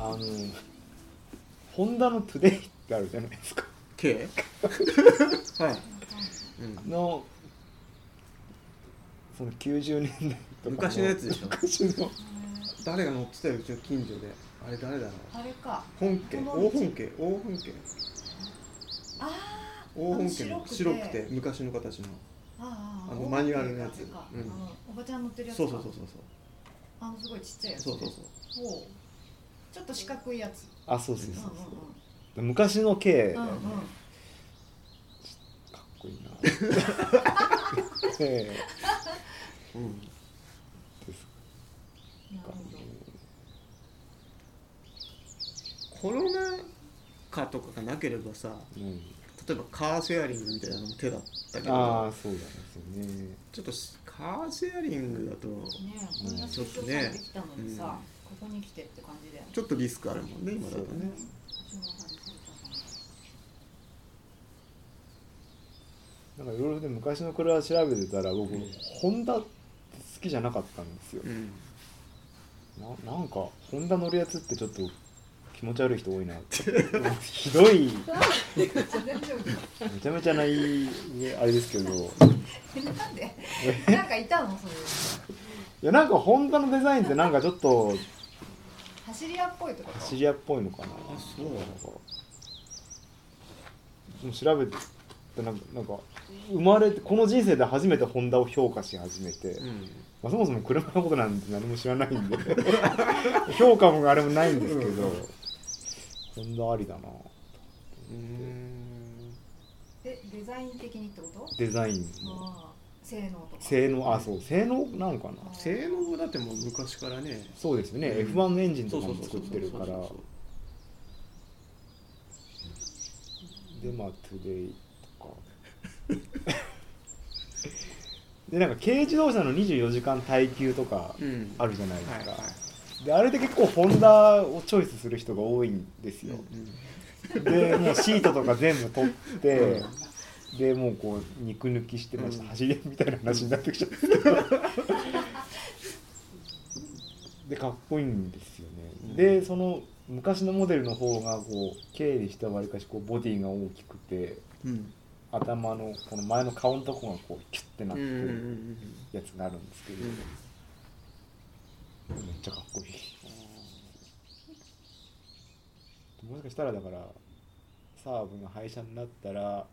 あのホンダのトゥデイってあるじゃないですか。K? はい、うん、のその90年代とか昔のやつでしょ？昔の。誰が乗ってたようちの近所で。あれ誰だろう？あれか。本家。大本家。大本家。あ大本家の白白くくて。て昔の形の。ーあのマニュアルのやつ。うん。おばちゃん乗ってるやつか。そうそうそうそうあのすごいちっちゃいやつそうそうそうそう。おうちょっと四角いやつ。あそうそううんそう。うんそう昔の K だよねうんうん。うんかっこいいな。ええうん。ですか。なるほど。コロナ禍とかがなければさうん例えばカーシェアリングみたいなのも手だったけあどあそうなんですよね。ちょっとカーシェアリングだとねえこんな出所されてきたのにさ、ここに来てって感じだよねちょっとリスクあるもんね今だとね。なんかいろいろで昔の車調べてたら僕、うん。ホンダって好きじゃなかったんですよ、うん。ななんかホンダ乗るやつってちょっと気持ち悪い人多いなって。ひどい。めちゃめちゃないあれですけど。なんで？なんかいたの？そういうやなんかホンダのデザインってなんかちょっと走り屋っぽいってこと？シリアっぽいのかな。あそう。なんかでも調べてなんかなんか生まれてこの人生で初めてホンダを評価し始めて、うん。まあ、そもそも車のことなんて何も知らないんで 評価もあれもないんですけど、ホンダありだなうん。でデザイン的にってこと？デザイン。も性能とか。性能あそう性能なのかな。性能だってもう昔からね。そうですよね、うん。F1 のエンジンとかも作ってるから。でまあトゥデイとか。でなんか軽自動車の24時間耐久とかあるじゃないですか、はいはい。であれで結構ホンダをチョイスする人が多いんですよ、うんでもうシートとか全部取って、うでもうこう肉抜きしてました、うん。走りみたいな話になってきちゃってでかっこいいんですよね、うん。でその昔のモデルの方がこう経にしてはわりかしこうボディが大きくてうん。頭のこの前の顔のとこがこうキュッてなってるんやつがあるんですけど、めっちゃかっこいい。もしかしたらだからサーブが廃車になったら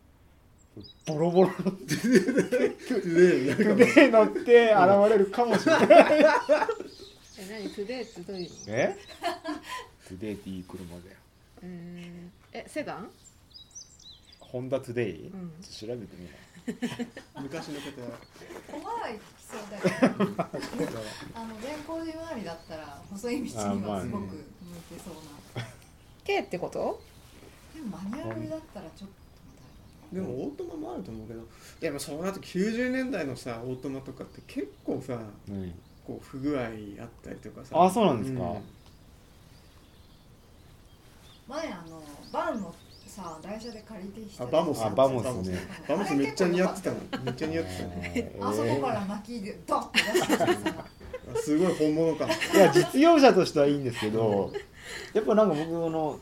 ボロボロ。のトでゥデイ乗って現れるかもしれない。え何？トゥデイってどういうの？え？トゥデイっていい車だよ。えー、えセダン？ホンダトゥデイ、うん。調べてみない？昔の方は怖いきそうだよねあの善光寺周りだったら細い道にはすごく向いてそうな、K ってこと？でもマニュアルだったらちょっとでもオートマもあると思うけどでもそうなると90年代のさオートマとかって結構さうん。こう不具合あったりとかさ。あそうなんですか？前あのバンのさ代車で借りてきてあバモスあバモスね。バモス。めっちゃ似合ってたのめっちゃ似合ってたねえー。あそこから巻きでドンって出してさすごい本物感。いや実用車としてはいいんですけどやっぱなんか僕の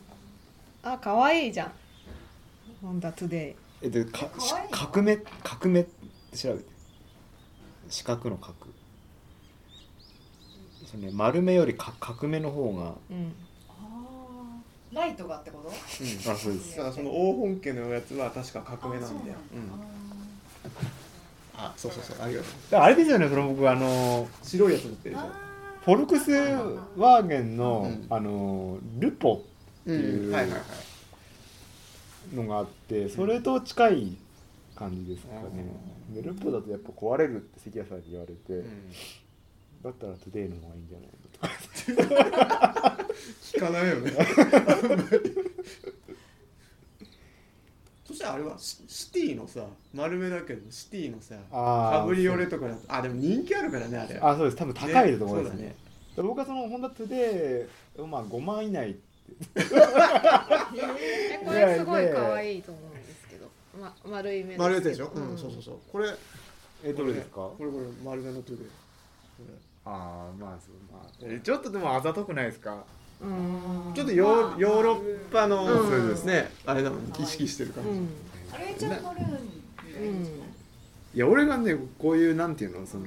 あ可愛いじゃん。ホンダトゥデイえっとか可愛いの角目角目って調べて。四角の角。そのね丸目よりか角目の方が。うん。ライトがってこと？うん。あそうです。だからその黄本家のやつは確か革命なんだよ。あそううんそうそうそう。ありがとう。あれですよねその僕あの白いやつ持ってるでしょ。あフォルクスワーゲンの、うん。あのルポっていうはいはいはいのがあってそれと近い感じですかね、でルポだとやっぱ壊れるって関谷さんに言われて、うん。だったらトゥデイの方がいいんじゃないのとか。聞かないよね。そしたらあれはシシティのさ丸目だけどシティのさカブリオレとかだとあでも人気あるからねあれあそうです。多分高いと思いますね。ね。で僕はそのホンダトゥデイまあ5万以内えこれすごい可愛いと思うんですけど、ま、丸い目丸いやつでしょ、ううん。ん、そうそうそう。これえどれですか？これこれ丸目のトゥデイああまあそうまあ。えちょっとでもあざとくないですか？うん。ちょっとヨーヨーロッパの、うんそうですね。あれだもん意識してる感じ、うん。あれちゃん乗るんうん。いや俺がねこういうなんていうの？その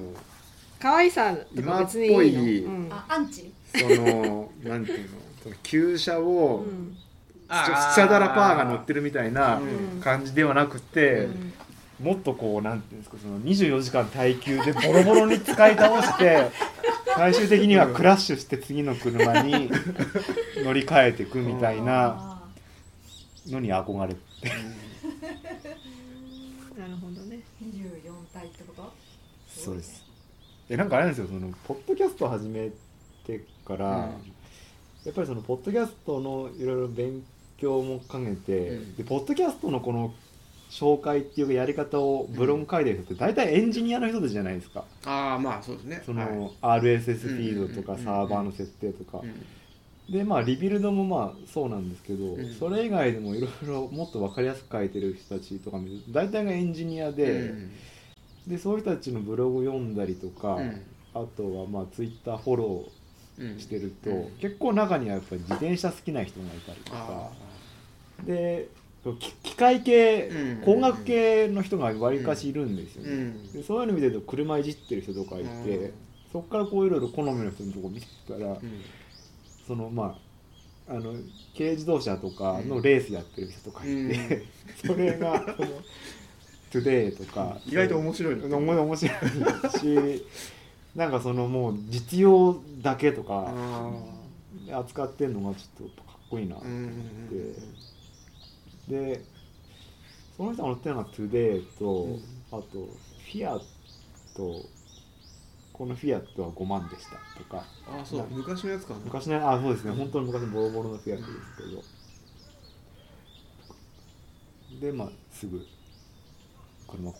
可愛さとか別にいいの。今っぽいうん。あアンチ？そのなんていうの？その旧車をうん。スチャダラパーが乗ってるみたいなうん感じではなくて、うん。もっとこうなんていうんですかその24時間耐久でボロボロに使い倒して 最終的にはクラッシュして次の車に 乗り換えていくみたいなあのに憧れて。なるほどね。ー24体ってこと？そうです。でなんかあれなんですよそのポッドキャスト始めてから、うんやっぱりそのポッドキャストのいろいろ勉強も兼ねて、うん。でポッドキャストのこの紹介っていうかやり方をブログ書いてる人って大体エンジニアの人たちじゃないですか。ああまあそうですね。その、はい。RSS フィードとかうん。サーバーの設定とか。うん。でまあリビルドもまあそうなんですけど、うん。それ以外でもいろいろもっと分かりやすく書いてる人たちとか見る。と大体がエンジニアで、うん。でそういう人たちのブログ読んだりとか、うん。あとはまあツイッターフォロうんーしてると、うん。結構中にはやっぱり自転車好きな人がいたりとあかでき機械系、うん。工学系の人がわりかしいるんですよね、でそういうの見てると車いじってる人とかいて、うん。そこからこういろいろ好みの人のとこ見てたら、うん。そのまああの軽自動車とかのレースやってる人とかいて、うん。それがその「トゥデイとか意外と面白い。面白いしなんかそのもう実用だけとかあ扱ってんのがちょっとかっこいいなと思って、でその人が乗ってるのがトゥデイと、うん。あとフィアットこのフィアットは5万でしたとか。あそう昔のやつかな。昔のあそうですね。本当に昔のボロボロのフィアットですけど。でまあすぐ車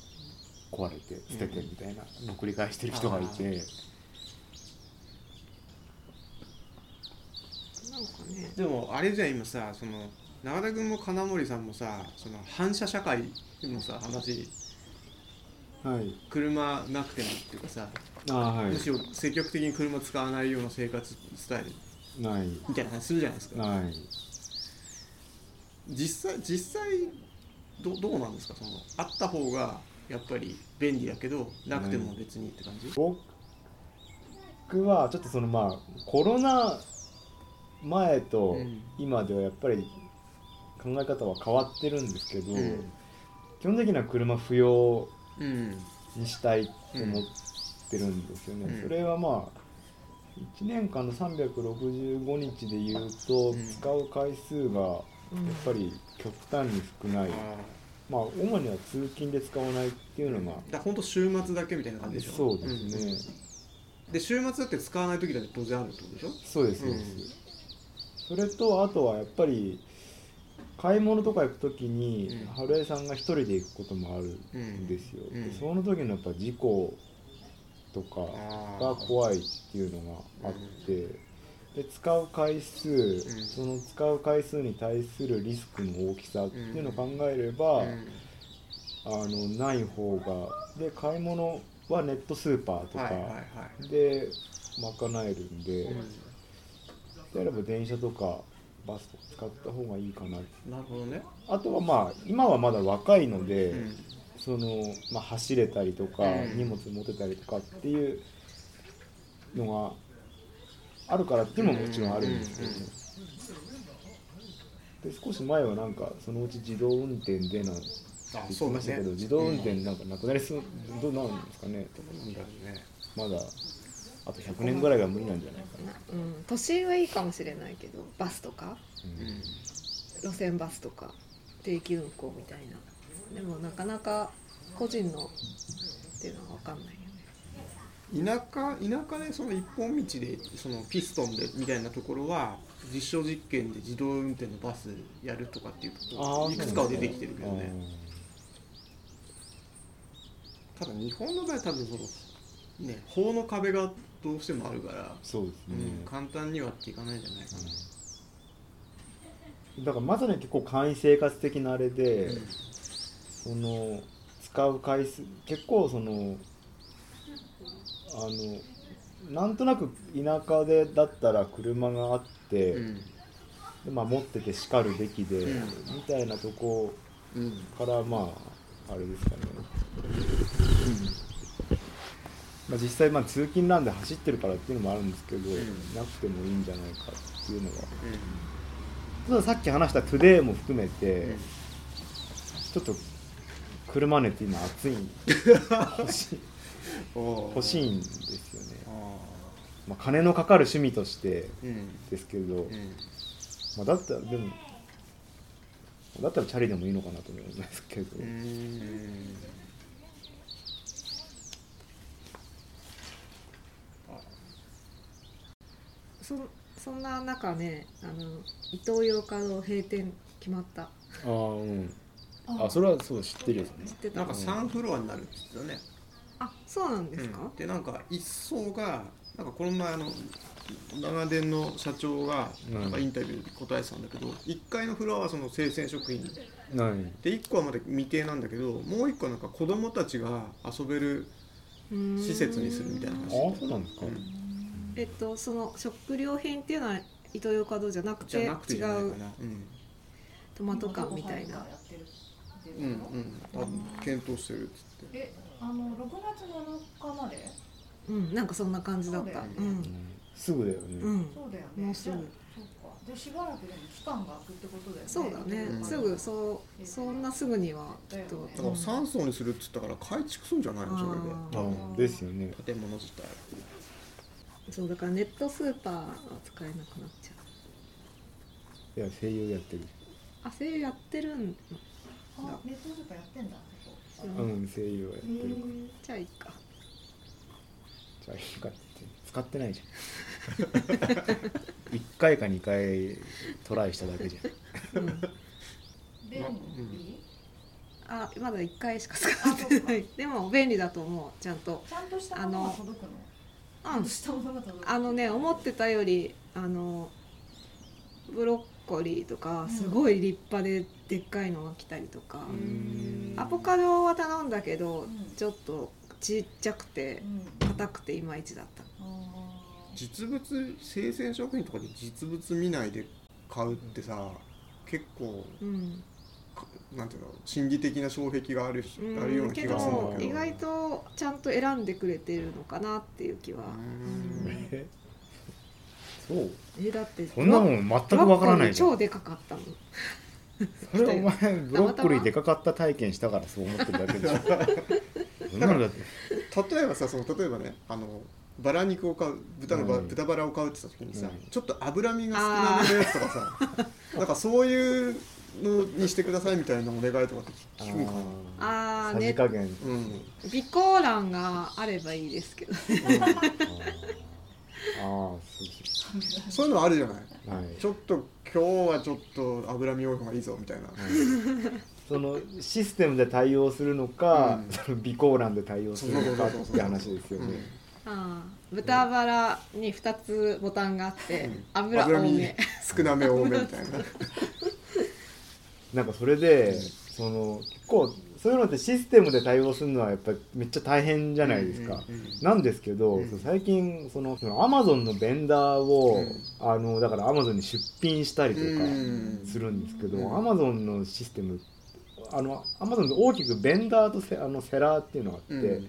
壊れて捨ててみたいなのを繰り返してる人がいて、なんかね。でもあれじゃん今さその永田君も金森さんもさその反射社会のさ話。はい。車なくてもっていうかさ、あはい。むしろ積極的に車使わないような生活スタイル。ない。みたいな話するじゃないですか。ない。実際実際どどうなんですか？そのあった方がやっぱり便利だけどなくても別にって感じ、僕はちょっとそのまあコロナ前とうん。今ではやっぱり考え方は変わってるんですけど、うん。基本的には車不要うんにしたいと思ってるんですよね、うん。それはまあ1年間の365日でいうとうん。使う回数がやっぱり極端に少ない、あまあ主には通勤で使わないっていうのが、ーだ本当週末だけみたいな感じでしょ？そうですね、うん。で週末だって使わない時だって当然あるってことでしょ？そうですそうです、それとあとはやっぱり買い物とか行く時に、うん。春江さんが一人で行くこともあるうんんですよ、うん。でその時のやっぱ事故とかあが怖いっていうのがあって、で使う回数、その使う回数に対するリスクの大きさっていうのを考えれば、うん。あのない方がで買い物はネットスーパーとかはいで賄えるんで、うんであれば電車とかバスとか使った方がいいかななるほどね、あとはまあ今はまだ若いので、うん。そのまあ、走れたりとか、うん。荷物持てたりとかっていうのがあるからっていうのももちろんあるんですけど。ね、で少し前はなんかそのうち自動運転でなんてあ言そうだねってましたけど、自動運転なんかなくなりそうどうなるんですかね。とかねまだあと100年ぐらいが無理なんじゃないかな、うん、都心はいいかもしれないけどバスとか。うん。路線バスとか定期運行みたいな。でもなかなか個人のっていうのは分かんない。よね田舎田舎でその一本道でそのピストンでみたいなところは実証実験で自動運転のバスやるとかっていうといくつかは出てきてるけどね。ただ日本の場合は多分そのね法の壁がどうしてもあるから、そうですね、うん、簡単にはっていかないんじゃないかな、だからまさに結構簡易生活的なあれで、うん。その使う回数結構そのあのなんとなく田舎でだったら車があって、うん。でまあ、持っててしかるべきで、うん。みたいなとこうん。からまああれですかね、まあ、実際まあ通勤なんで走ってるからっていうのもあるんですけど、ん。なくてもいいんじゃないかっていうのが。たださっき話した「トゥデイも含めて、ちょっと車熱今熱いん欲しい欲しいんですよね、まあ、金のかかる趣味としてうん。ですけど、うん。まあ、だったらでもだったらチャリでもいいのかなと思うんですけど、うん。そそんな中ねあの伊東洋華堂閉店決まった。ああうん。あ。あそれはそう知ってるよね。知ってた。なんか3フロアになるんですよねあそうなんですか、うん。でなんか一層がなんかこの前あの長電の社長がうん。なんかインタビューで答えてたんだけど、1階のフロアはその生鮮食品。で1個はまだ未定なんだけどもう1個はなんか子供たちが遊べるうーん施設にするみたいなあ話そうなんですか、うん。えっとその食料品っていうのは伊東洋華堂じゃなくてじゃなくて違うトマト缶みたいな。やってるってうんうん。多分検討してるっつって。えあの6月7日まで？うんなんかそんな感じだった。そうだよね。うん。すぐだよね、うん、うん、そうだよね。もうすぐ。じゃあそうかでしばらくでも期間が空くってことだよね。そうだね、うん。すぐそうそんなすぐにはちょっと、だから3層にするっつったから改築するんじゃないの？それで。ああですよね。建物自体。そうだからネットスーパーは使えなくなっちゃう。いや声優やってる。あ声優やってるんあネットスーパーやってんだうん。うん声優はやってるから。じゃあいいか。じゃあいいかって使ってないじゃん。1回か2回トライしただけじゃん。うん。便ま利あまだ1回しか使ってない。でも便利だと思うちゃんと。ちゃんとしたものが届くの？うん。あのね思ってたよりあのブロッコリーとかすごい立派ででっかいのが来たりとか、うん。アボカドは頼んだけど、うん。ちょっとちっちゃくてうん。硬くていまいちだった。あ実物生鮮食品とかで実物見ないで買うってさ結構うん、かなんていうの心理的な障壁があるしうん。あるような気けがするんどだけど。意外とちゃんと選んでくれてるのかなっていう気は、うん。え？そうえだってそんなもん全くわからない超でかかったのそれお前ブロッコリーでかかった体験したからそう思ってるだけでしょ。だって。例えばさその例えばねあのバラ肉を買う豚のバ、うん。豚バラを買うって言った時にさ、うん。ちょっと脂身が少なめのやつとかさ なんかそういうのにしてくださいみたいなお願いとかって聞くんかな。あーねさじ加減、うん。備考欄があればいいですけど ああそう。そういうのあるじゃない。はい。ちょっと今日はちょっと脂身多い方がいいぞみたいな。そのシステムで対応するのか、うん。その備考欄で対応するのかって話ですよね。あー豚バラに2つボタンがあって、うん。油多脂身め少なめ多めみたいな。なんかそれで、その結構そういうのってシステムで対応するのはやっぱりめっちゃ大変じゃないですか。なんですけど、最近そのアマゾンのベンダーを、うん。あのだからアマゾンに出品したりとかうん。するんですけど、うん。アマゾンのシステムあのアマゾンで大きくベンダーとセあのセラーっていうのがあって、うん。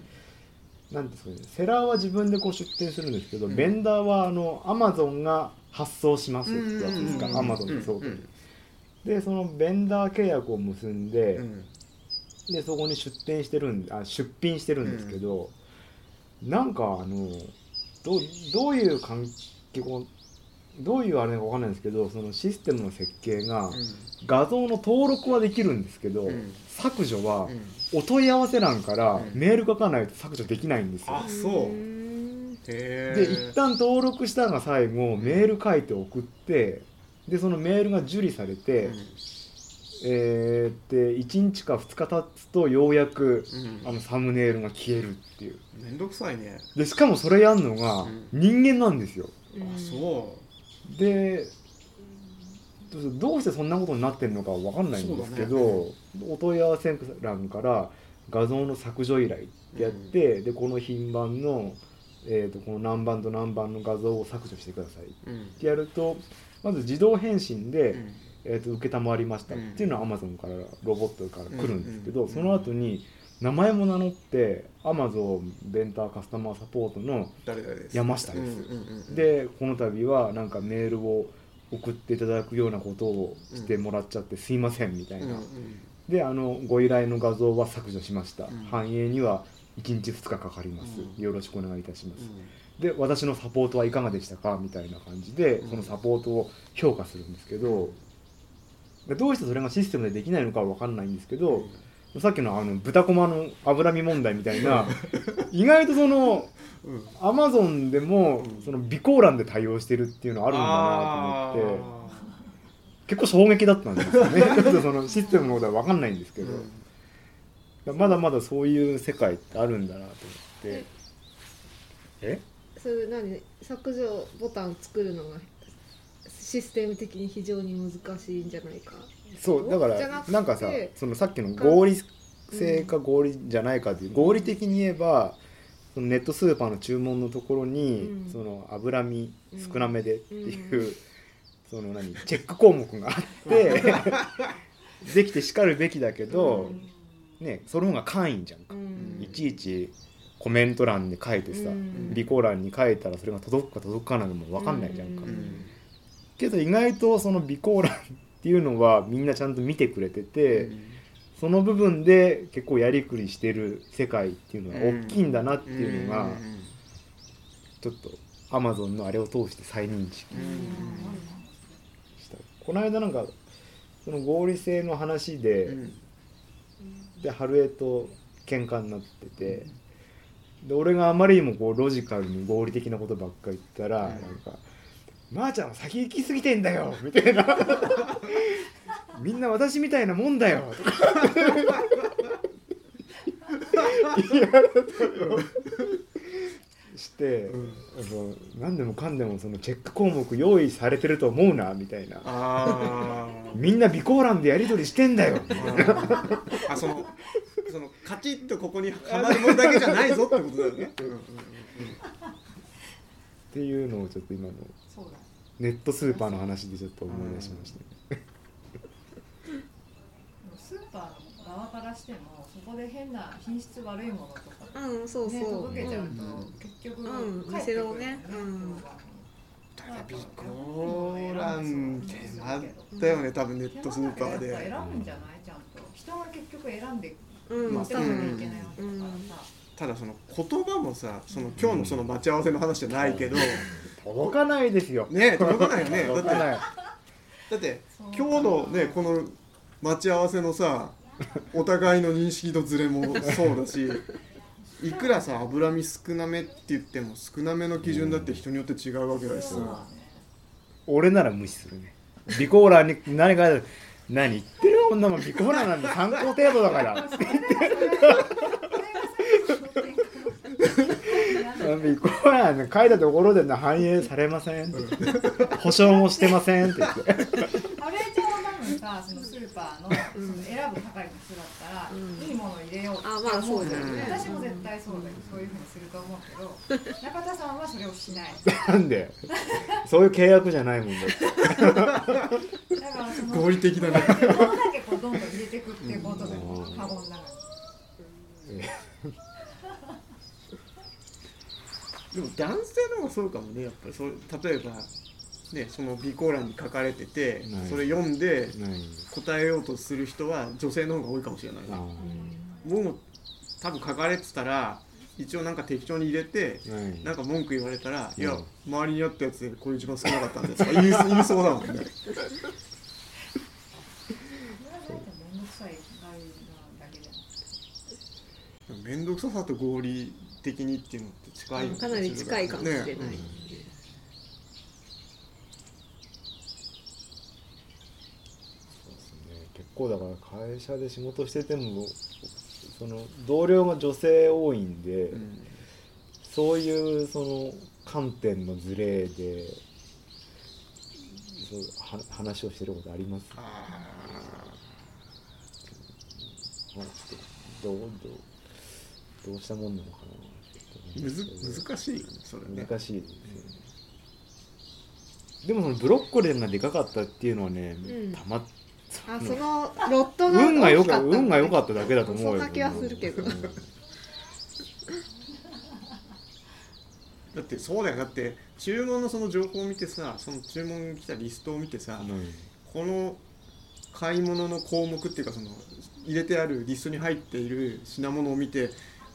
なんですかねセラーは自分でこう出店するんですけど、うん。ベンダーはあのアマゾンが発送しますってやつですか、うんアマゾンでそう、うん。でそのベンダー契約を結んで、うんでそこに出店してるんあ出品してるんですけど、なんかあのどうどういう関係どういうあれかわかんないんですけどそのシステムの設計が、画像の登録はできるんですけど、うん。削除はうん。お問い合わせ欄からうん。メール書かないと削除できないんですよ。あそう。で一旦登録したのが最後メール書いて送ってでそのメールが受理されて、うんえーで1日か2日経つとようやくうん。あのサムネイルが消えるっていう。めんどくさいね。でしかもそれやるのがうん。人間なんですよ。うん。あそでどどうしてそんなことになってるのかわかんないんですけど、そうだお問い合わせ欄から画像の削除依頼ってやって、でこの品番のえー、とこの何番と何番の画像を削除してくださいっうん。てやるとまず自動返信で、うんえー、と承りました。っていうのは Amazon からロボットから来るんですけど、うんその後に名前も名乗って Amazon ベンターカスタマーサポートの山下です。でこの度はなんかメールを送っていただくようなことをしてもらっちゃってすいませんみたいな、であのご依頼の画像は削除しました、うん。反映には1日2日かかります、うん。よろしくお願いいたします、うで私のサポートはいかがでしたか？みたいな感じで、うん。そのサポートを評価するんですけど、でどうしてそれがシステムでできないのかは分かんないんですけど、さっきのあの豚こまの脂身問題みたいな意外とそのんうん。アマゾンでもうん。その備考欄で対応してるっていうのあるんだなと思ってあ結構衝撃だったんですよね。ちょっとそのシステムのことは分かんないんですけーど、まだまだそういう世界ってあるんだなと思って。え？それ何？削除ボタン作るのがシステム的に非常に難しいんじゃないか。そうだからなんかさそのさっきの合理性か合理じゃないかっていう合理的に言えばそのネットスーパーの注文のところに、うん。その脂身少なめでっていう、うその何チェック項目があって できてしかるべきだけど、ねその方が簡易じゃんか、うん。いちいちコメント欄に書いてさ、うん。備考欄に書いたらそれが届くか届かないのも分かんないじゃんか、ううんけど意外とその備考欄っていうのはみんなちゃんと見てくれてて、その部分で結構やりくりしてる世界っていうのが大きいんだなっていうのがん。ちょっと Amazon のあれを通して再認識した。この間なんかその合理性の話で、うん。で春江と喧嘩になっててで俺があまりにもこうロジカルに合理的なことばっかり言ったら、うん。なんか「まー、ちゃんは先行き過ぎてんだよ」みたいな「みんな私みたいなもんだよ」とか言われたりして、そう何でもかんでもそのチェック項目用意されてると思うなみたいな。みんな備考欄でやり取りしてんだよみたいな。あそのそのカチッとここにはまるものだけじゃないぞってことだよね。っていうのをちょっと今のそうだネットスーパーの話でちょっと思い出しましたスーパーの側からしてもそこで変な品質悪いものとかうんそうねそう、届けちゃうと、うん結局うん店のねうん。ただ備考欄ってなったよね。多分ネットスーパーで。選ぶんじゃない？ちゃんと。人が結局選んでうんまあ持ってかなきゃいけないわけだからさ、ただその言葉もさその今日のその待ち合わせの話じゃないけど届かないですよ。ね届かないよね だって届かない。だって今日のねこの待ち合わせのさお互いの認識のズレもそうだし いくらさ脂身少なめって言っても少なめの基準だって人によって違うわけだしさ俺なら無視するね。備考欄に何か何言ってるよ女も備考欄なんて参考程度だから。それだよそれそれがさその展開の備考欄に書いたところで反映されません？って。保証もしてません？って言って。カレーちゃんは多分さそのスーパーのその選ぶ係の人だったら、うん。いいものを入れようってあまあそうだよね。私も絶対そうだよそういうふうにすると思うけど中田さんはそれをしない。なんで？そういう契約じゃないもんだって。だからその合理的だね。物だけこうどんどん入れていくっていうことで、うん。カゴの中にでも男性の方がそうかもねやっぱりそう例えばねその備考欄に書かれててはい。それ読んで何答えようとする人は女性の方が多いかもしれない。ねあもう多分書かれてたら一応なんか適当に入れてなんか文句言われたら「うんいや周りにあったやつでこれ一番少なかったんです」と か言い言いそうだもんね。面倒くさささと合理的にっていうの近いかなり近いかもしれない、ねそうですね。結構だから会社で仕事しててもその同僚が女性多いんで、うんそういうその観点のズレでそうは話をしてることありますどうどうどうしたもんなのか。とむず難しいよねそれね。難しい。ですねでもそのブロッコリーがでかかったっていうのはね、うん。たまっあそのロットが運が良かった。運が良かっただけだと思うよそんな気はするけど。うん。だってそうだよ。だって注文のその情報を見てさその注文来たリストを見てさ、この買い物の項目っていうかその入れてあるリストに入っている品物を見て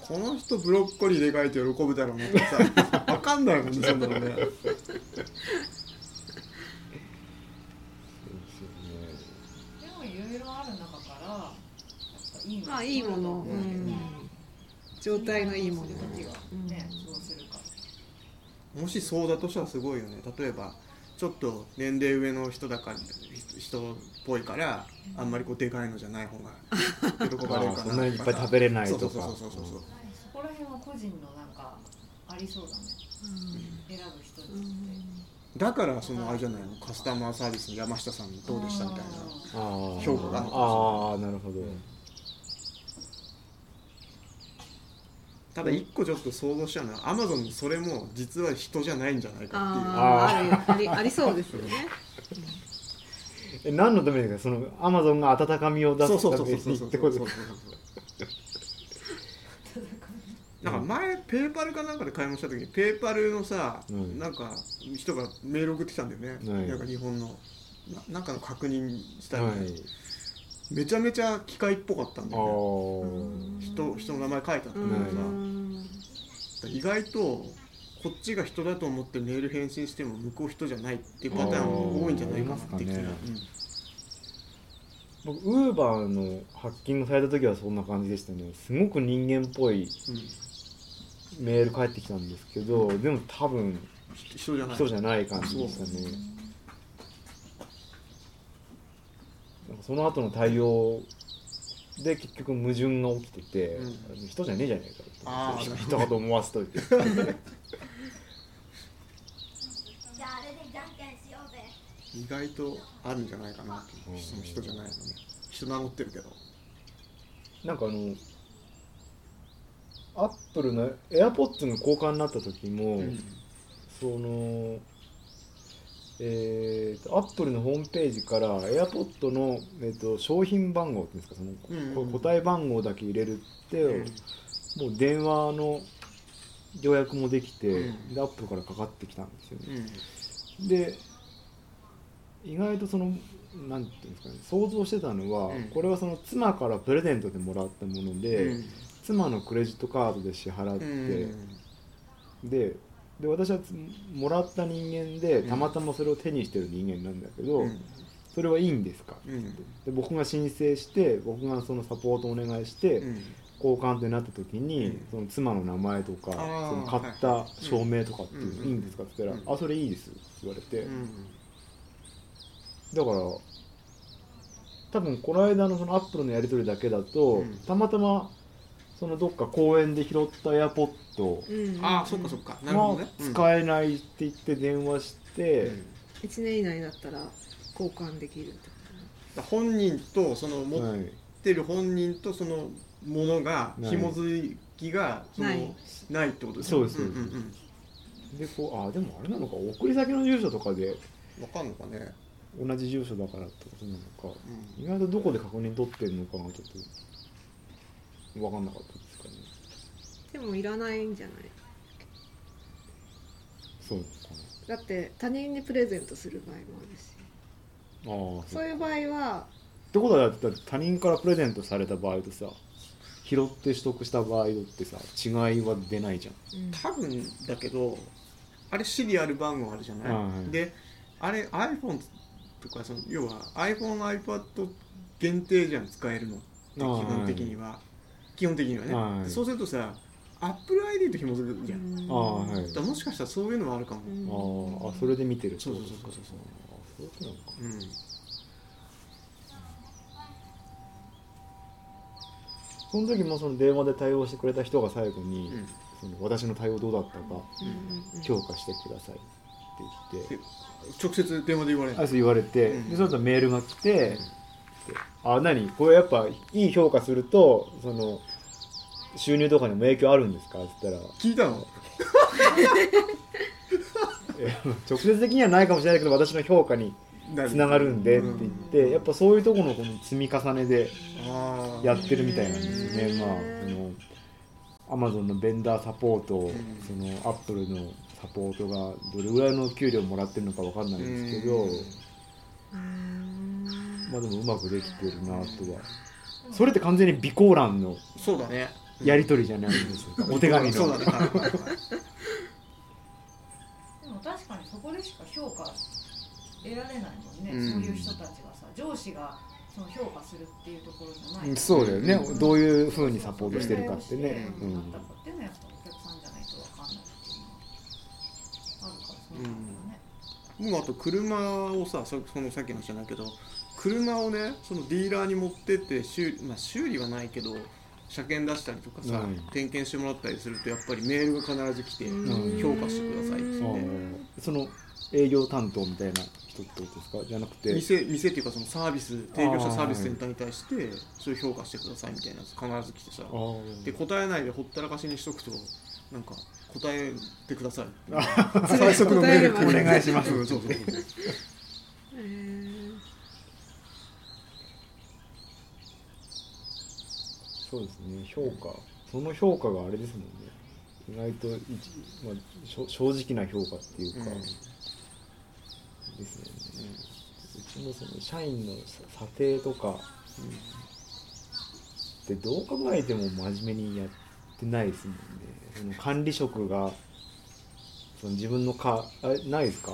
この人ブロッコリーでかいと喜ぶだろうなってさ 分かんないもんねそんなのね。でもいろいろある中からやっぱいいものまあいいもの、ううん。ん、状態のいいものうするかもしそうだとしたらすごいよね。例えばちょっと年齢上の人だから人っぽいからあんまりこうでかいのじゃない方が喜ばれるかなそんなにいっぱい食べれないとか。そうそうそうそうそうそう。そこら辺は個人のなんかありそうだね。選ぶ人によって。だからそのあれじゃないの？カスタマーサービスの山下さんどうでしたみたいな。評価が。ああなるほど、ただ一個ちょっと想像しちゃうのはアマゾンそれも実は人じゃないんじゃないかあーあるありありそうですよねえ何のためですか？そのアマゾンが温かみを出すためにってことなんか？前ペーパルかなんかで買い物した時にペーパルのさ、うんなんか人がメール送ってきたんだよね、はいなんか日本のななんかの確認したら、はいめちゃめちゃ機械っぽかったんだよね人人の名前書いてあったんだけどさ、意外とこっちが人だと思ってメール返信しても向こう人じゃないっていうパターン多いんじゃないかなって気が。あーあり僕ウーバーのハッキングされた時はそんな感じでしたね。すごく人間っぽいうんうんメール返ってきたんですけどでも多分人じゃない。人じゃない感じでしたね。その後の対応で結局矛盾が起きてて、う人じゃねえじゃねえかと。人かと思わせといて じゃああれでじゃんけんしようぜ意外とあるんじゃないかなとう。んその人じゃないのね。人名乗ってるけど。なんかあのアップルの AirPods の交換になった時も、うん。そのえーと、アップルのホームページから AirPod の、えー、と商品番号っていうんですかその、うんうんこ個体番号だけ入れるって、もう電話の予約もできて、うん。でアップルからかかってきたんですよね。うん。で意外とそのなんていうんですかね想像してたのは、うん。これはその妻からプレゼントでもらったもので、うん。妻のクレジットカードで支払って、うん。でで私はつもらった人間でうん。たまたまそれを手にしてる人間なんだけど、うん。それはいいんですか、うん。で僕が申請して僕がそのサポートをお願いして、うん。交換ってなった時に、うん。その妻の名前とかあー。その買った証明とかっていううん。のいいんですかって言ったら「うん。あそれいいです」って言われて、うんだから多分この間のそのアップルのやり取りだけだと、うん。たまたまそのどっか公園で拾った AirPod うん。ああそっかそっか。なるほど使えないって言って電話して、うん。1年以内だったら交換できるってこ本人とその持っはい、てる本人とそのものが紐づきがそのない。ないってことですそうです。んうんうん。でこうあでもあれなのか。送り先の住所とかで。わかんのかね同じ住所だからってことなのかうん。意外とどこで確認取ってるのかがちょっと分かんなかったですかね。とでもいらないんじゃない？そうですかね。だって他人にプレゼントする場合もあるし。ああそういう場合はってことはだって他人からプレゼントされた場合とさ拾って取得した場合ってさ違いは出ないじゃん。多分だけどあれシリアル番号あるじゃない、はい。であれ iPhone とかその要は iPhoneiPad 限定じゃん使えるのって基本的には、基本的にはね、はい。でそうするとさ AppleID と紐づくじゃん、うんああはい。もしかしたらそういうのもあるかも、うんあーあそれで見てるそうそうそうそう。あそういうなのかうん。その時もその電話で対応してくれた人が最後に、うん。その私の対応どうだったかうんうん評価してください。って言って、で直接電話で言われるあそう言われて、うん。でその後メールが来て、あ何？これやっぱいい評価するとその収入とかにも影響あるんですか？って言ったら。聞いたの？え直接的にはないかもしれないけど私の評価につながるんでって言ってやっぱそういうところのこの積み重ねでやってるみたいなんですよね。まあそのアマゾンのベンダーサポート、そのアップルのサポートがどれぐらいの給料もらってるのかわかんないんですけど、うん。まあでもうまくできてるなとは。それって完全に備考欄のそうだね。やり取りじゃないんですよ、お手紙の。そうだね。はいはいはい。でも確かにそこでしか評価得られないもんね、うん。そういう人たちがさ上司がその評価するっていうところじゃないうん。そうだよね。どういうふうにサポートしてるかってね、ううん。んなったかっていうのはやっぱお客さんうなん。もあと車をさそそのさっきの話じゃないけど車をねそのディーラーに持ってって修理,、まあ、修理はないけど車検出したりとかさ、うん。点検してもらったりするとやっぱりメールが必ず来て、うん。評価してくださいっつあって、ーその営業担当みたいな人ってことですか？じゃなくて。店店っていうかそのサービス提供したサービスセンターに対してそれ評価してくださいみたいなやつ必ず来てさ。で答えないでほったらかしにしとくとなんか答えてください。最速のメールお願いします。うんそうそうそうえーそうですね。評価。その評価があれですもんね。意外と一、まあ、しょ正直な評価っていうか、うんですよね、うちのその社員の査定とか。ってどう考えても真面目にやってないですもんね管理職がその自分のかあれないですか？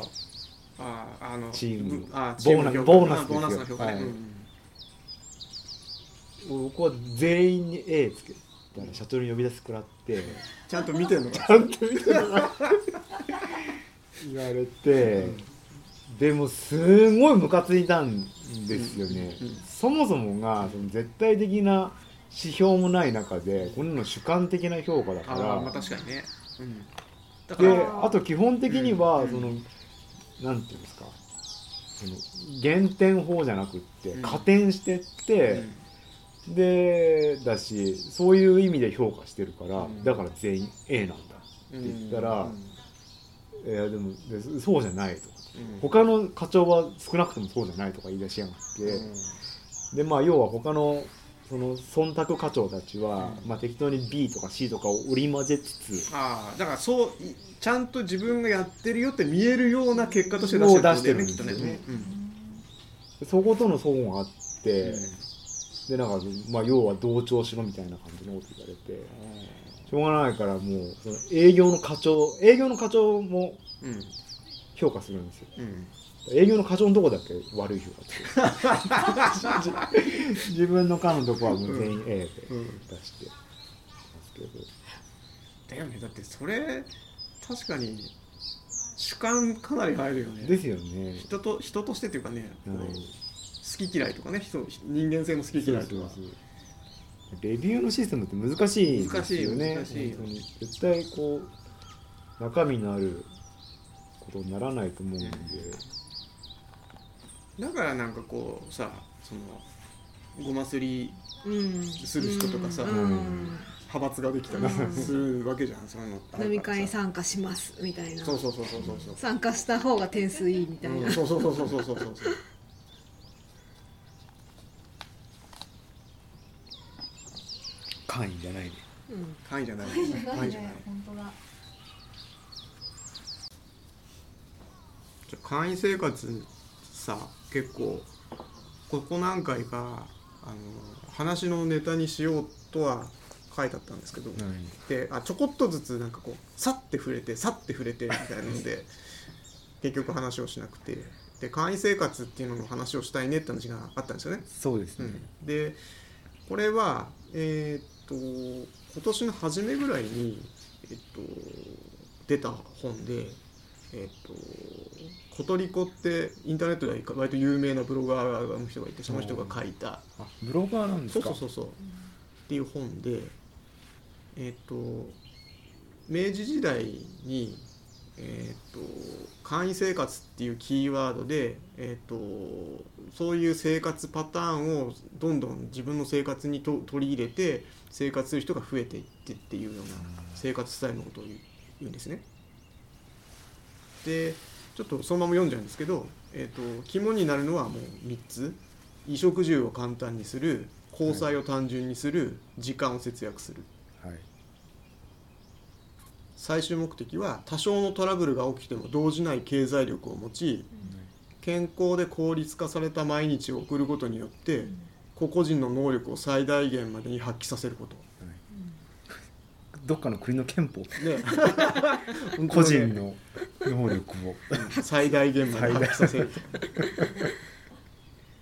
あーあのチーム。ぶあボーナチームの評価。ボーナスボーナスの評価ね。はい。うん。僕は全員に A つけたら社長に呼び出すくらってちゃんと見てんの？かちゃんと見てる。な言われて、でもすごいムカついたんですよね、そもそもがその絶対的な指標もない中でこんなの主観的な評価だかあら。あまあ確かにね、うん、だかでらあと基本的には、うん。そのなんていうんですか。その減点法じゃなくってうん。加点してって、でだしそういう意味で評価してるから、うん。だから全員 A なんだうん言ったらいやでもでそうじゃないとか。うん。他の課長は少なくともそうじゃないとか言い出しやがって、でまあ要は他のその忖度課長たちは、うん。まあ、適当に B とか C とかを織り交ぜつつああだからそういちゃんと自分がやってるよって見えるような結果として出してるんですよ。ねきっとね。そことの相互があって、うん。でなんか、まあ、要は同調しろみたいな感じのこと言われてしょうがないからもうその営業の課長営業の課長もうん。評価するんですよ。うん営業の課長のとこだけ悪い評価つける自分の課のとこはもう全員 A で。うん出してますけど、だよねだってそれ確かに主観かなり入るよね。ですよね。人と人としてっていうかね、こうはい好き嫌いとかね。人人間性の好き嫌いとかレビューのシステムって難しいですよね。難しい。難しい絶対こう中身のあることにならないと思うんで、だからなんかこうさそのごますりうん。する人とかさうん。派閥ができたりするわけじゃんそういうの飲み会に参加しますみたいな。そうそうそうそうそうそう。参加した方が点数いいみたいな、うんそうそうそうそうそうそうそう会員じゃないね。うん会じゃない。ないじゃない。会じゃない。本当だ。じゃあ会員生活さ結構ここ何回かあの話のネタにしようとは書いてあったんですけど、であちょこっとずつなんかこうさって触れてさって触れてみたいなので 結局話をしなくてで会員生活っていうのの話をしたいねって話があったんですよね。そうですね、うん、でこれはえーっと今年の初めぐらいに、えっと、出た本でえっとコトリコってインターネットで割と有名なブロガーの人がいてその人が書いた。あブロガーなんですか？そうそうそうそう。っていう本でえっと明治時代にえー、と簡易生活っていうキーワードで、えー、とそういう生活パターンをどんどん自分の生活にと取り入れて生活する人が増えていってっていうような生活スタイルのことを言う言うんですね。でちょっとそのまま読んじゃうんですけど、えー、と肝になるのはもう3つ。衣食住を簡単にする交際を単純にする、時間を節約する。はい。最終目的は多少のトラブルが起きても動じない経済力を持ち健康で効率化された毎日を送ることによって個々人の能力を最大限までに発揮させることどっかの国の憲法。で個人の能力を。最大限まで発揮させる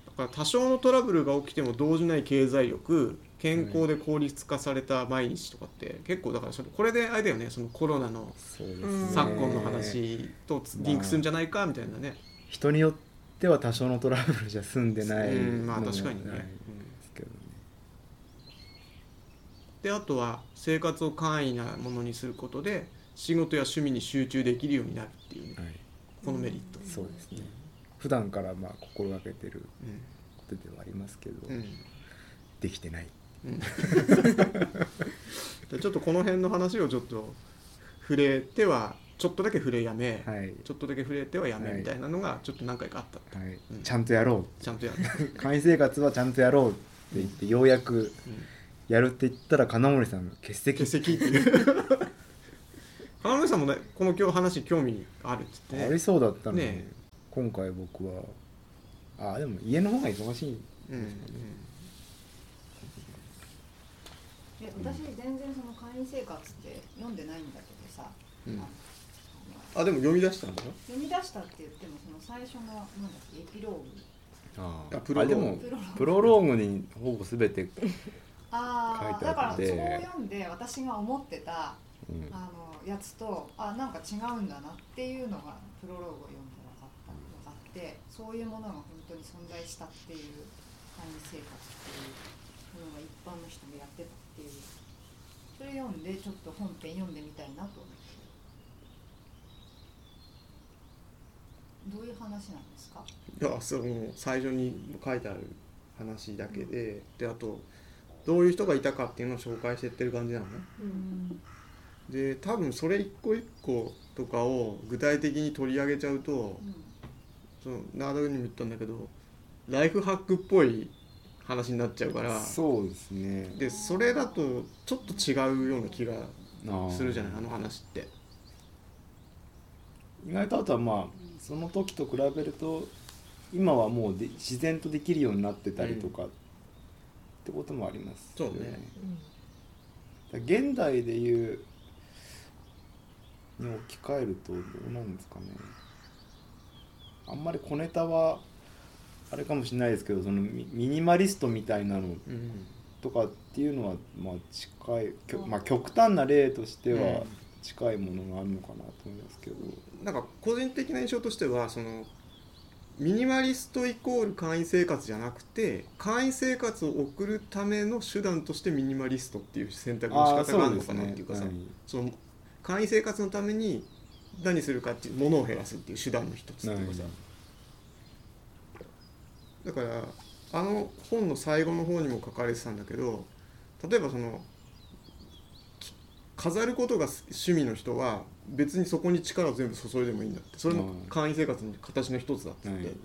だから多少のトラブルが起きても動じない経済力健康で効率化された毎日とかって結構だからそれこれであれだよねそのコロナの昨今の話とリンクするんじゃないかみたいなね、人によっては多少のトラブルじゃ済んでないうんまあ確かにね、ないでうんすけどねであとは生活を簡易なものにすることで仕事や趣味に集中できるようになるっていうねはい。このメリット、そうですね。普段からまあ心がけてることではありますけど、うん。うんできてない。うん。でちょっとこの辺の話をちょっと触れてはちょっとだけ触れやめ、はい、ちょっとだけ触れてはやめはい。みたいなのがちょっと何回かあった、はい。うんちゃんとやろちゃんとやる、う。簡易生活はちゃんとやろうって言ってようやくうんやるって言ったら金森さんが欠席。欠席っていう。川村さんもねこの今日話興味あるっつって。ありそうだったのに、ね今回僕はあでも家の方が忙しいうんうんで私全然その会員生活って読んでないんだけどさ、うん。あでも読み出したんだよ読み出したって言ってもその最初のなんだっけエピローグ。ああプロローグ。でもプロローグプロローグにほぼ全て、ああだからそあってれを読んで私が思ってたうん。あのやつとあなんか違うんだなっていうのがプロローグを読んで分かった分かってそういうものが本当に存在したっていう会員生活っていうものが一般の人もやってたっていう。それ読んでちょっと本編読んでみたいなと思って。どういう話なんですか？いやその最初に書いてある話だけでであとどういう人がいたかっていうのを紹介してってる感じなの？ねうん。で多分それ一個一個とかを具体的に取り上げちゃうとそのナードにも言ったんだけどライフハックっぽい話になっちゃうからそうですね。でそれだとちょっと違うような気がするじゃない？あの話って。意外とあとはまあその時と比べると今はもうで自然とできるようになってたりとか、ってこともあります。よそうね。現代でいうに置き換えるとどうなんですかね。あんまり小ネタはあれかもしれないですけどそのミミニマリストみたいなのうん。とかっていうのはまあ近い、まあ、極端な例としては近いものがあるのかなと思いますけど、なんか個人的な印象としてはそのミニマリストイコール簡易生活じゃなくて簡易生活を送るための手段としてミニマリストっていう選択の仕方があるのかなっていうかさはいその簡易生活のために何するかっていうものを減らすっていう手段の一つっていうかさ。はいだからあの本の最後の方にも書かれてたんだけど例えばそのき飾ることが趣味の人は別にそこに力を全部注いでもいいんだって。それもはい簡易生活の形の一つだって言って、はい。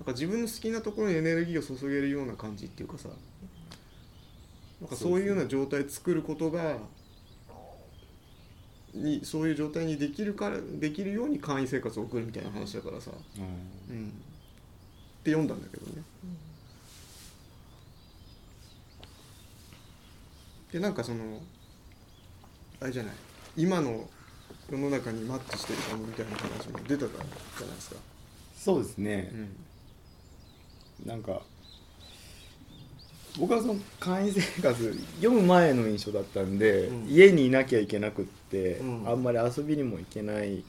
なんか自分の好きなところにエネルギーを注げるような感じっていうかさなんかそういうような状態作ることがにそういう状態にできるからできるように簡易生活を送るみたいな話だからさ、うんうん、って読んだんだけどね。でなんかそのあれじゃない今の世の中にマッチしてるかもみたいな話も出てたじゃないですか。そうですね。う、ん。なんか僕はその簡易生活 読む前の印象だったんで、うん。家にいなきゃいけなくって、うん。あんまり遊びにも行けない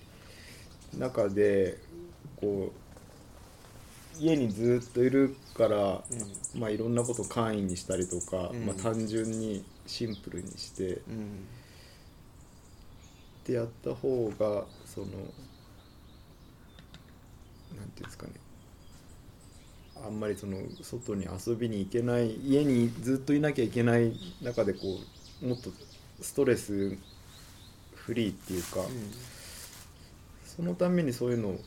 中でこう家にずっといるから、まあ、いろんなことを簡易にしたりとか、うん。まあ、単純にシンプルにしてうんってやった方がそのなんていうんですかね。あんまりその外に遊びに行けない家にずっといなきゃいけない中でこうもっとストレスフリーっていうか、そのためにそういうのを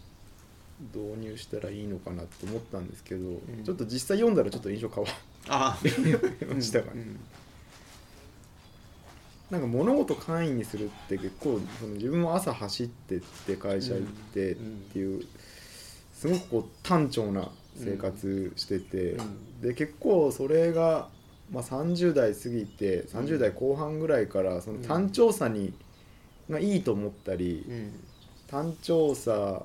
導入したらいいのかなと思ったんですけど、ん。ちょっと実際読んだらちょっと印象変わありましたかね。なんか物事簡易にするって結構その自分も朝走ってって会社行ってっていうすごくこう単調な生活してて、うん。で結構それが、まあ、30代過ぎて30代後半ぐらいからその単調さに、がいいと思ったり、うん。単調さ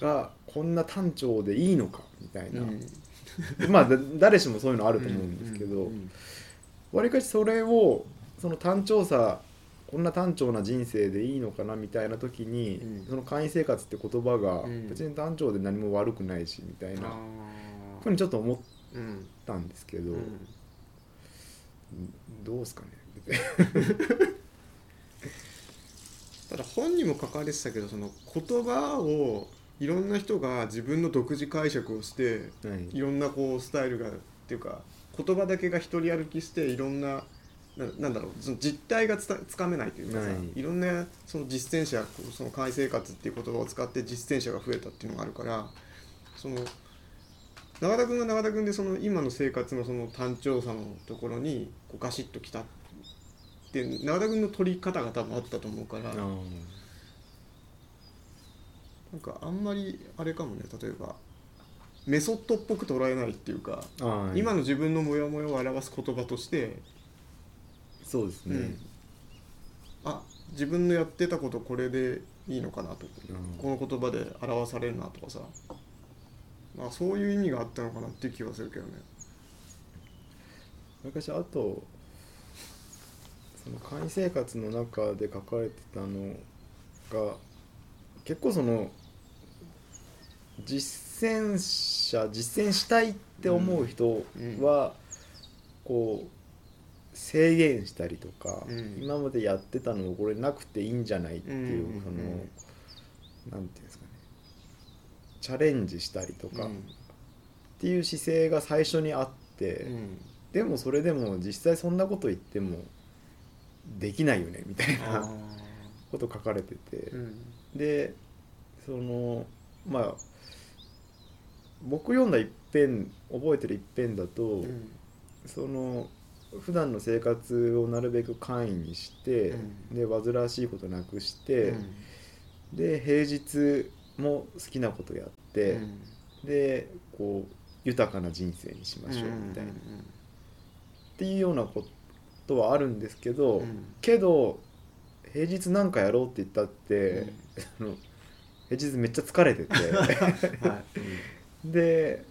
がこんな単調でいいのかみたいな、まあだ誰しもそういうのあると思うんですけど。わりかしそれをその単調さこんな単調な人生でいいのかなみたいな時に、うん。その会員生活って言葉がうん。別に単調で何も悪くないしみたいな、あふうにちょっと思ったんですけど、うん。どうですかね。ただ本にも書かれてたけどその言葉をいろんな人が自分の独自解釈をしてはい。いろんなこうスタイルがっていうか言葉だけが一人歩きしていろんなななんだろうその実態がつかめないというかさ、はいい、ろんなその実践者その会生活っていう言葉を使って実践者が増えたっていうのがあるからその永田君は永田君でその今の生活のその単調さのところにこうガシッときたって永田君の取り方が多分あったと思うから。あなんかあんまりあれかもね例えばメソッドっぽく捉えないっていうか、今の自分のモヤモヤを表す言葉として、そうですね、うん。あ自分のやってたことこれでいいのかなと、うん。この言葉で表されるなとかさ、まあ、そういう意味があったのかなっていう気はするけどね。昔あとその会員生活の中で書かれてたのが結構その実践者実践したいって思う人は、こう制限したりとか、うん。今までやってたのをこれなくていいんじゃないっていう、うん。そのなんていうんですかね。チャレンジしたりとか、っうん。ていう姿勢が最初にあって。うん。でもそれでも実際そんなこと言ってもできないよねみたいあなこと書かれてて。でそのまあ僕読んだ一編覚えてる一編だと、うん。その普段の生活をなるべく簡易にして、うん。で煩わしいことなくして、で平日も好きなことやって、うん。でこう豊かな人生にしましょうみたいな。っていうようなことはあるんですけど、うん。けど平日なんかやろうって言ったって、平日めっちゃ疲れてて。はい。で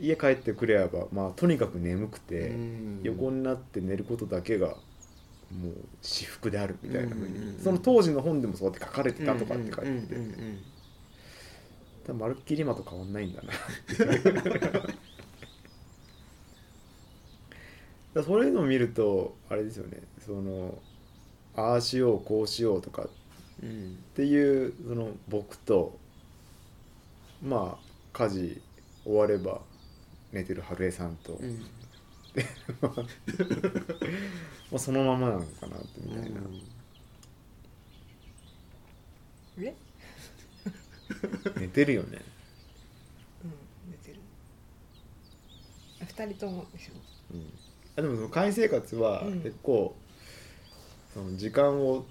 家帰ってくればまあとにかく眠くて、うん。横になって寝ることだけがもう至福であるみたいなふうに、その当時の本でもそうやって書かれてたとかって書いてて、まるっきり今と変わんないんだな。だそういうのを見るとあれですよね。そのああしようこうしようとかっうんていうその僕とまあ家事終われば寝てる春江さんと、うん。まあ そのままなのかなってみたいな、え？寝てるよね、うん寝てる。あ二人ともでしょ？うん、あでもその会員生活はうん。結構、その時間を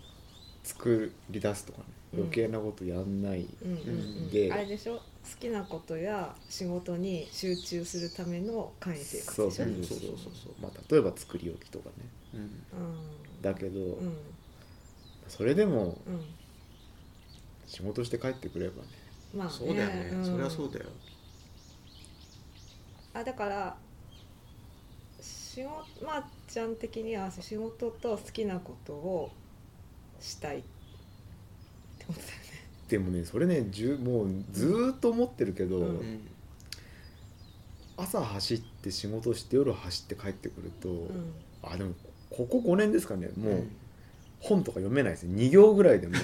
作り出すとかね。うん。余計なことやんない、うんうんうん。であれでしょ？好きなことや仕事に集中するための会員生活そうでしょ。そうそうそうそう。まあ、例えば作り置きとかね。うんだけど、うん。うん。それでもうん仕事して帰ってくればね。まあねそうだよね、んそりゃそうだよ。あだから仕事まあちゃん的には仕事と好きなことをしたい。っでもねそれねじゅもうずーっと思ってるけど、うんうん。朝走って仕事して夜走って帰ってくると、うん。あでもここ5年ですかねもう、うん。本とか読めないです。よ2行ぐらいでもう。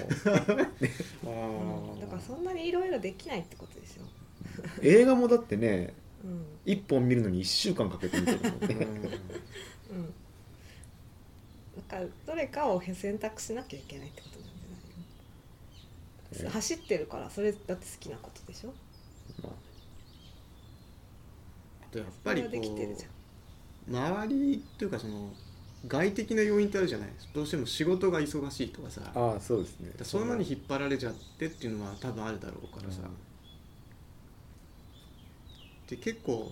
ん。だからそんなにいろいろできないってことでしょ、映画もだってねうん。1本見るのに1週間かけて見てるもんね。うん、だからどれかを選択しなきゃいけないってこと走ってるからそれだって好きなことでしょ？まああとやっぱりこそれはできてるじゃうん。周りっていうかその外的な要因ってあるじゃないどうしても仕事が忙しいとかさ。ああそうですね。らそういうのに引っ張られちゃってっていうのは多分あるだろうからさ、で結構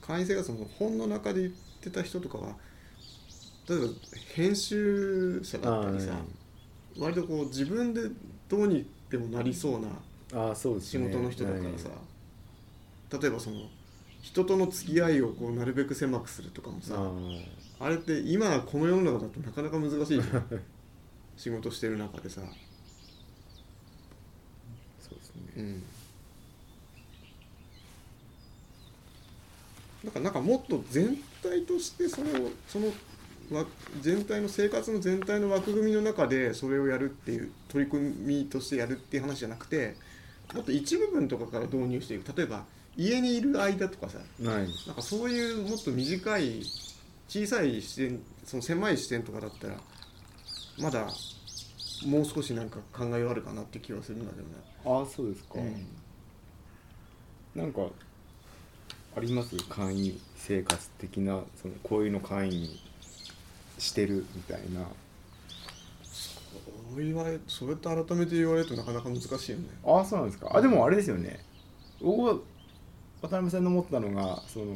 会員生活の本の中で言ってた人とかは例えば編集者だったりさ、割とこう自分でどうにでもなりそうなああそうですね。仕事の人だからさ、はい例えばその人との付き合いをこうなるべく狭くするとかもさああれって今この世の中だとなかなか難しいじゃん。仕事してる中でさ、あそうですね。うん、なんかなんかもっと全体としてそれをそのわ全体の生活の全体の枠組みの中でそれをやるっていう取り組みとしてやるっていう話じゃなくてもっと一部分とかから導入していく。例えば家にいる間とかさない。なんかそういうもっと短い小さい視点その狭い視点とかだったらまだもう少しなんか考えはあるかなって気はするんだけどね。ああそうですか、うん。なんかあります？会員生活的なそのこういうの会員にしてるみたいな。そう言われそうやって改めて言われるとなかなか難しいよね。ああそうなんですか。あでもあれですよね。僕は渡辺さんの思ったのがその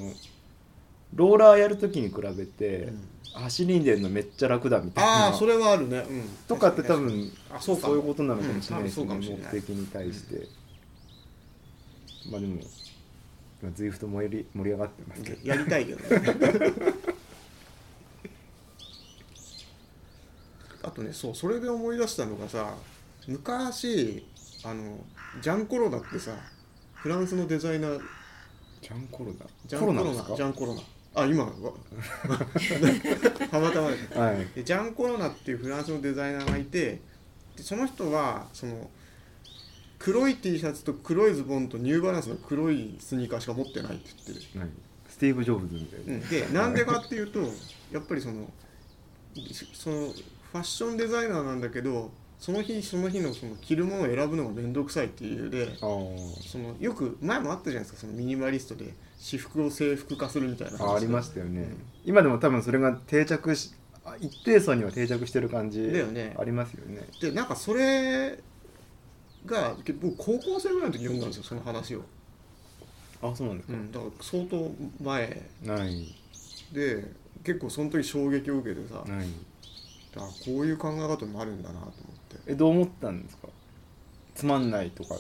ローラーやるときに比べて、走りに出るのめっちゃ楽だみたいな。ああそれはあるね。うん、とかって多分あそうかそういうことなのかもしれないですね、うん目的に対して、まあでも今ズイフト盛り盛り上がってますけど、やりたいけどね。あとねそうそれで思い出したのがさ昔あのジャンコロナってさフランスのデザイナー。ジャンコロナ？ジャンコロナジャンコロナ。あ今わ たまたまです。はい。でジャンコロナっていうフランスのデザイナーがいてでその人はその黒い T シャツと黒いズボンとニューバランスの黒いスニーカーしか持ってないって言ってる、はいスティーブ・ジョブズみたいな、うん、でなんでかっていうとやっぱりそのそのファッションデザイナーなんだけどその日その日のその着るものを選ぶのが面倒くさいっていうでそのよく前もあったじゃないですかそのミニマリストで私服を制服化するみたいな話あありましたよね、今でも多分それが定着しあ一定層には定着してる感じだよね。ありますよね。でなんかそれが僕高校生ぐらいの時読んだんですよその話を、あそうなんですか、うん、だから相当前。ない。で結構その時衝撃を受けてさ、ないあこういう考え方もあるんだなと思って。えどう思ったんですか？つまんないとか。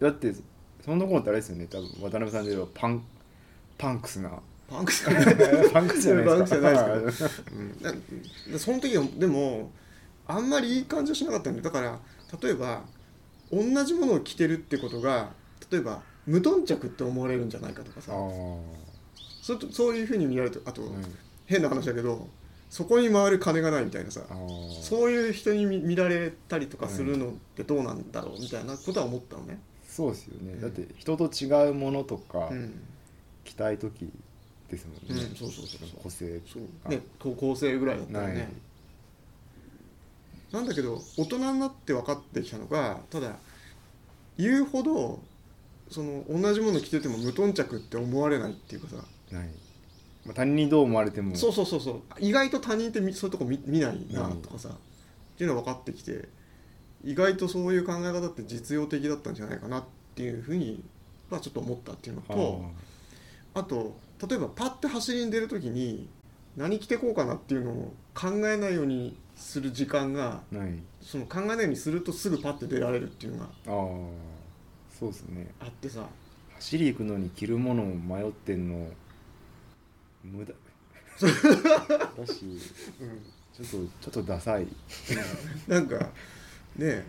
だってその頃ってあれですよね。多分渡辺さんで言えばパンパンクスな。パンクス？じゃないですか。パンクスじゃないですうん。その時はでもあんまりいい感じはしなかったんでだから例えば同じものを着てるってことが例えば無頓着って思われるんじゃないかとかさ。そそういうふうに見られるとあと、うん。変な話だけどそこに回る金がないみたいなさそういう人に見見られたりとかするのってどうなんだろうみたいなことは思ったのね。そうですよね、うん。だって人と違うものとかうん。着たい時ですもんね、うんそうそうそうそう。個性そう。ね高校生ぐらいだったらね。なんだけど大人になって分かってきたのがただ言うほどその同じもの着てても無頓着って思われないっていうかさ、ない、まあ、他人にどう思われても。そうそうそうそう。意外と他人ってみそういうとこ見見ないなうんとかさ、っていうのが分かってきて意外とそういう考え方って実用的だったんじゃないかなっていうふうに、まあ、ちょっと思ったっていうのあとあと例えばパッて走りに出る時に何着てこうかなっていうのを考えないようにする時間がーない。その考えないようにするとすぐパッて出られるっていうのがああそうですね。あってさ。走り行くのに着るものを迷ってんの無駄。だしちょっとちょっとダサい。なんかね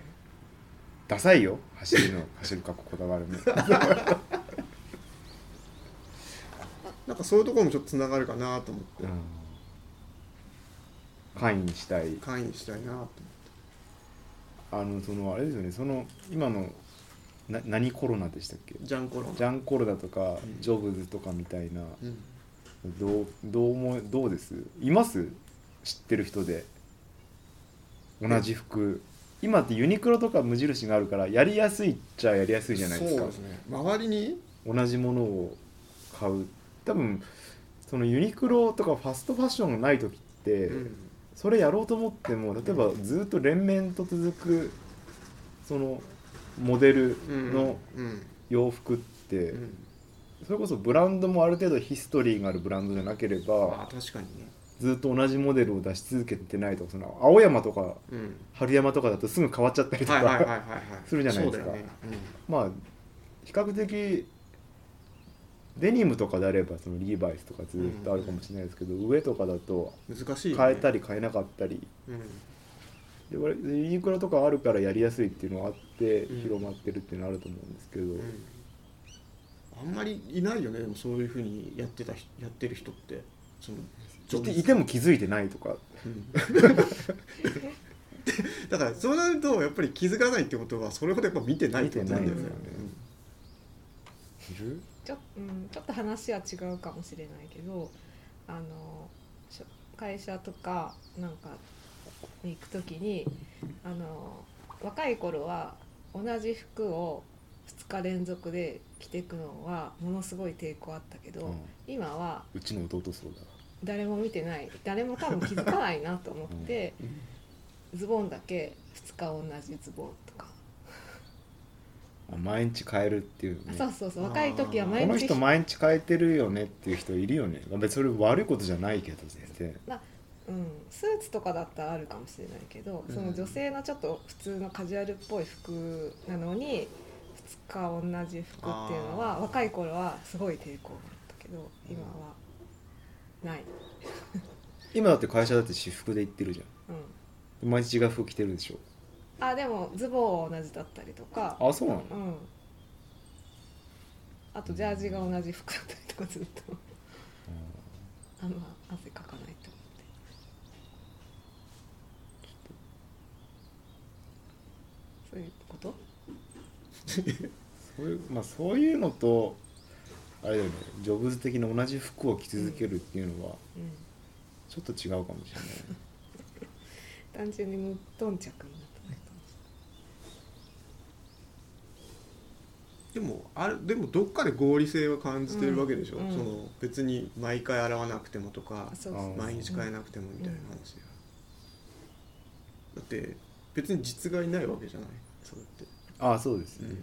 ダサいよ。走りの 走る格好こだわるの。なんかそういうところもちょっとつながるかなと思って、うん。会員したい。会員したいなとあのそのあれですよね。その今のな何コロナでしたっけ？ジャンコロンジャンコロナとか、ん。ジョブズとかみたいな。うんどうどう思どうです？います？知ってる人で。同じ服。今ってユニクロとか無印があるからやりやすいっちゃやりやすいじゃないですか。そうですね。周りに？同じものを買う。多分そのユニクロとかファストファッションがない時って、うん。それやろうと思っても例えばずっと連綿と続くそのモデルのうん。洋服って、うんそれこそブランドもある程度ヒストリーがあるブランドじゃなけれあば確かにね。ずっと同じモデルを出し続けてないとかその青山とかうん。春山とかだとすぐ変わっちゃったりとか、するじゃないですか。そうだよね。まあ比較的デニムとかであればそのリーバイスとかずっとあるかもしれないですけど、上とかだとうん難しいよね。変えたり変えなかったり。うん。でユニクロとかあるからやりやすいっていうのがあってうん。広まってるっていうのはあると思うんですけど、うんあんまりいないよね。でもそういうふうにやってた人やってる人って。そのいていても気づいてないとか。うん。だからそうなるとやっぱり気づかないってことはそれほどやっぱ見てないってことなんだよね。いですよね。いるちょ,、うん、ちょっと話は違うかもしれないけどあの会社とかなんかに行く時にあの若い頃は同じ服を2日連続で着ていくのはものすごい抵抗あったけど、うん。今はうちの弟そうだ誰も見てない誰も多分気づかないなと思って、ズボンだけ2日同じズボンとか、あ毎日変えるっていうね。そうそうそう若い時はこ毎日の人毎日変えてるよねっていう人いるよね。別にそれ悪いことじゃないけど全然。うん、スーツとかだったらあるかもしれないけど、その女性のちょっと普通のカジュアルっぽい服なのに2日同じ服っていうのは若い頃はすごい抵抗があったけど今はない、今だって会社だって私服で行ってるじゃうん、ん毎日違う服着てるでしょ。あでもズボンは同じだったりとか。あそうなの？うん。あとジャージが同じ服だったりとかずっと。あんま汗かかないと思って。そういうこと？そういうまあそういうのとあれだよねジョブズ的な同じ服を着続けるっていうのはうんちょっと違うかもしれない 単純に無頓着になったね。でもあれでもどっかで合理性は感じてるわけでしょ、うん。うん。その別に毎回洗わなくてもとか毎日変えなくてもみたいな話や、だって別に実害ないわけじゃない？それって、ああそうですね、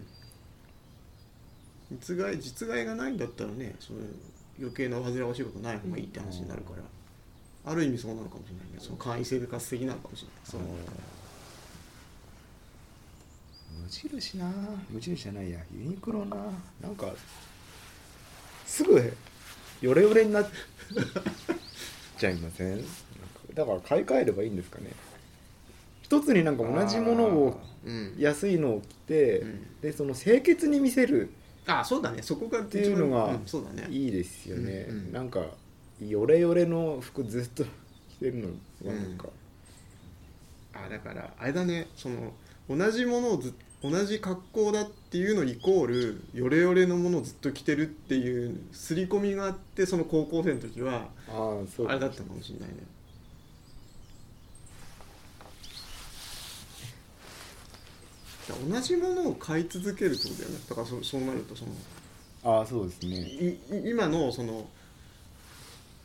実害実害がないんだったらねそういう余計な煩わしいことない方がいいって話になるから、ある意味そうなのかもしれないねその簡易生活的なのかもしれないそう。無印な。無印じゃないや。ユニクロな。なんかすぐヨレヨレになっちゃいません？だから買い替えればいいんですかね？一つになんか同じものを安いのを着て、うん。でその清潔に見せるあそうだね。そこがっていうのがいいですよね、うんうん。なんかヨレヨレの服ずっと着てるのがなんか、あだからあれだね。その同じものをず同じ格好だっていうのイコールヨレヨレのものをずっと着てるっていう刷り込みがあってその高校生の時はああそうあれだったかもしれないね同じものを買い続けるってことだよね。だからそそうなるとそのああそうですね。いい今のその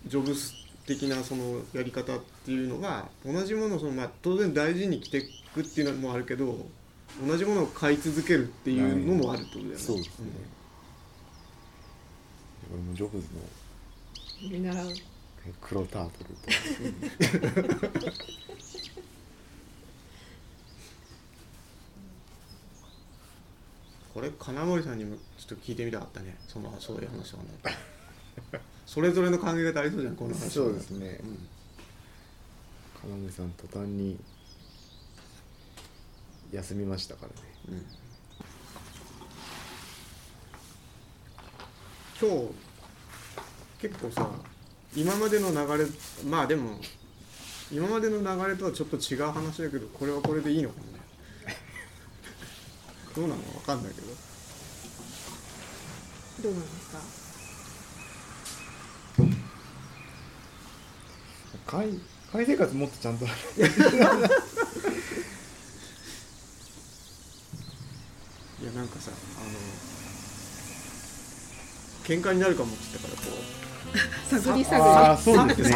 ジョブス的なそのやり方っていうのが同じものをその、まあ、当然大事に着ていくっていうのもあるけど同じものを買い続けるっていうのもあるってことだよね。そうですね、俺もジョブズの見習う。黒タートルと これ金森さんにもちょっと聞いてみたかったね。そのそういう話はね。それぞれの考え方ありそうじゃんこの話は。そうですね。うん。金森さん途端に休みましたからね。うん。今日結構さ今までの流れまあでも今までの流れとはちょっと違う話だけどこれはこれでいいのかもねどうなのか分かんないけど。どうなんですか？会会生活もっとちゃんと いやなんかさあの喧嘩になるかもって言ったからこう。探り探り。ああそうですね。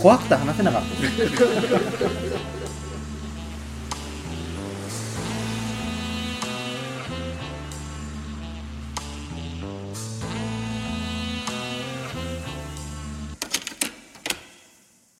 怖くて話せなかった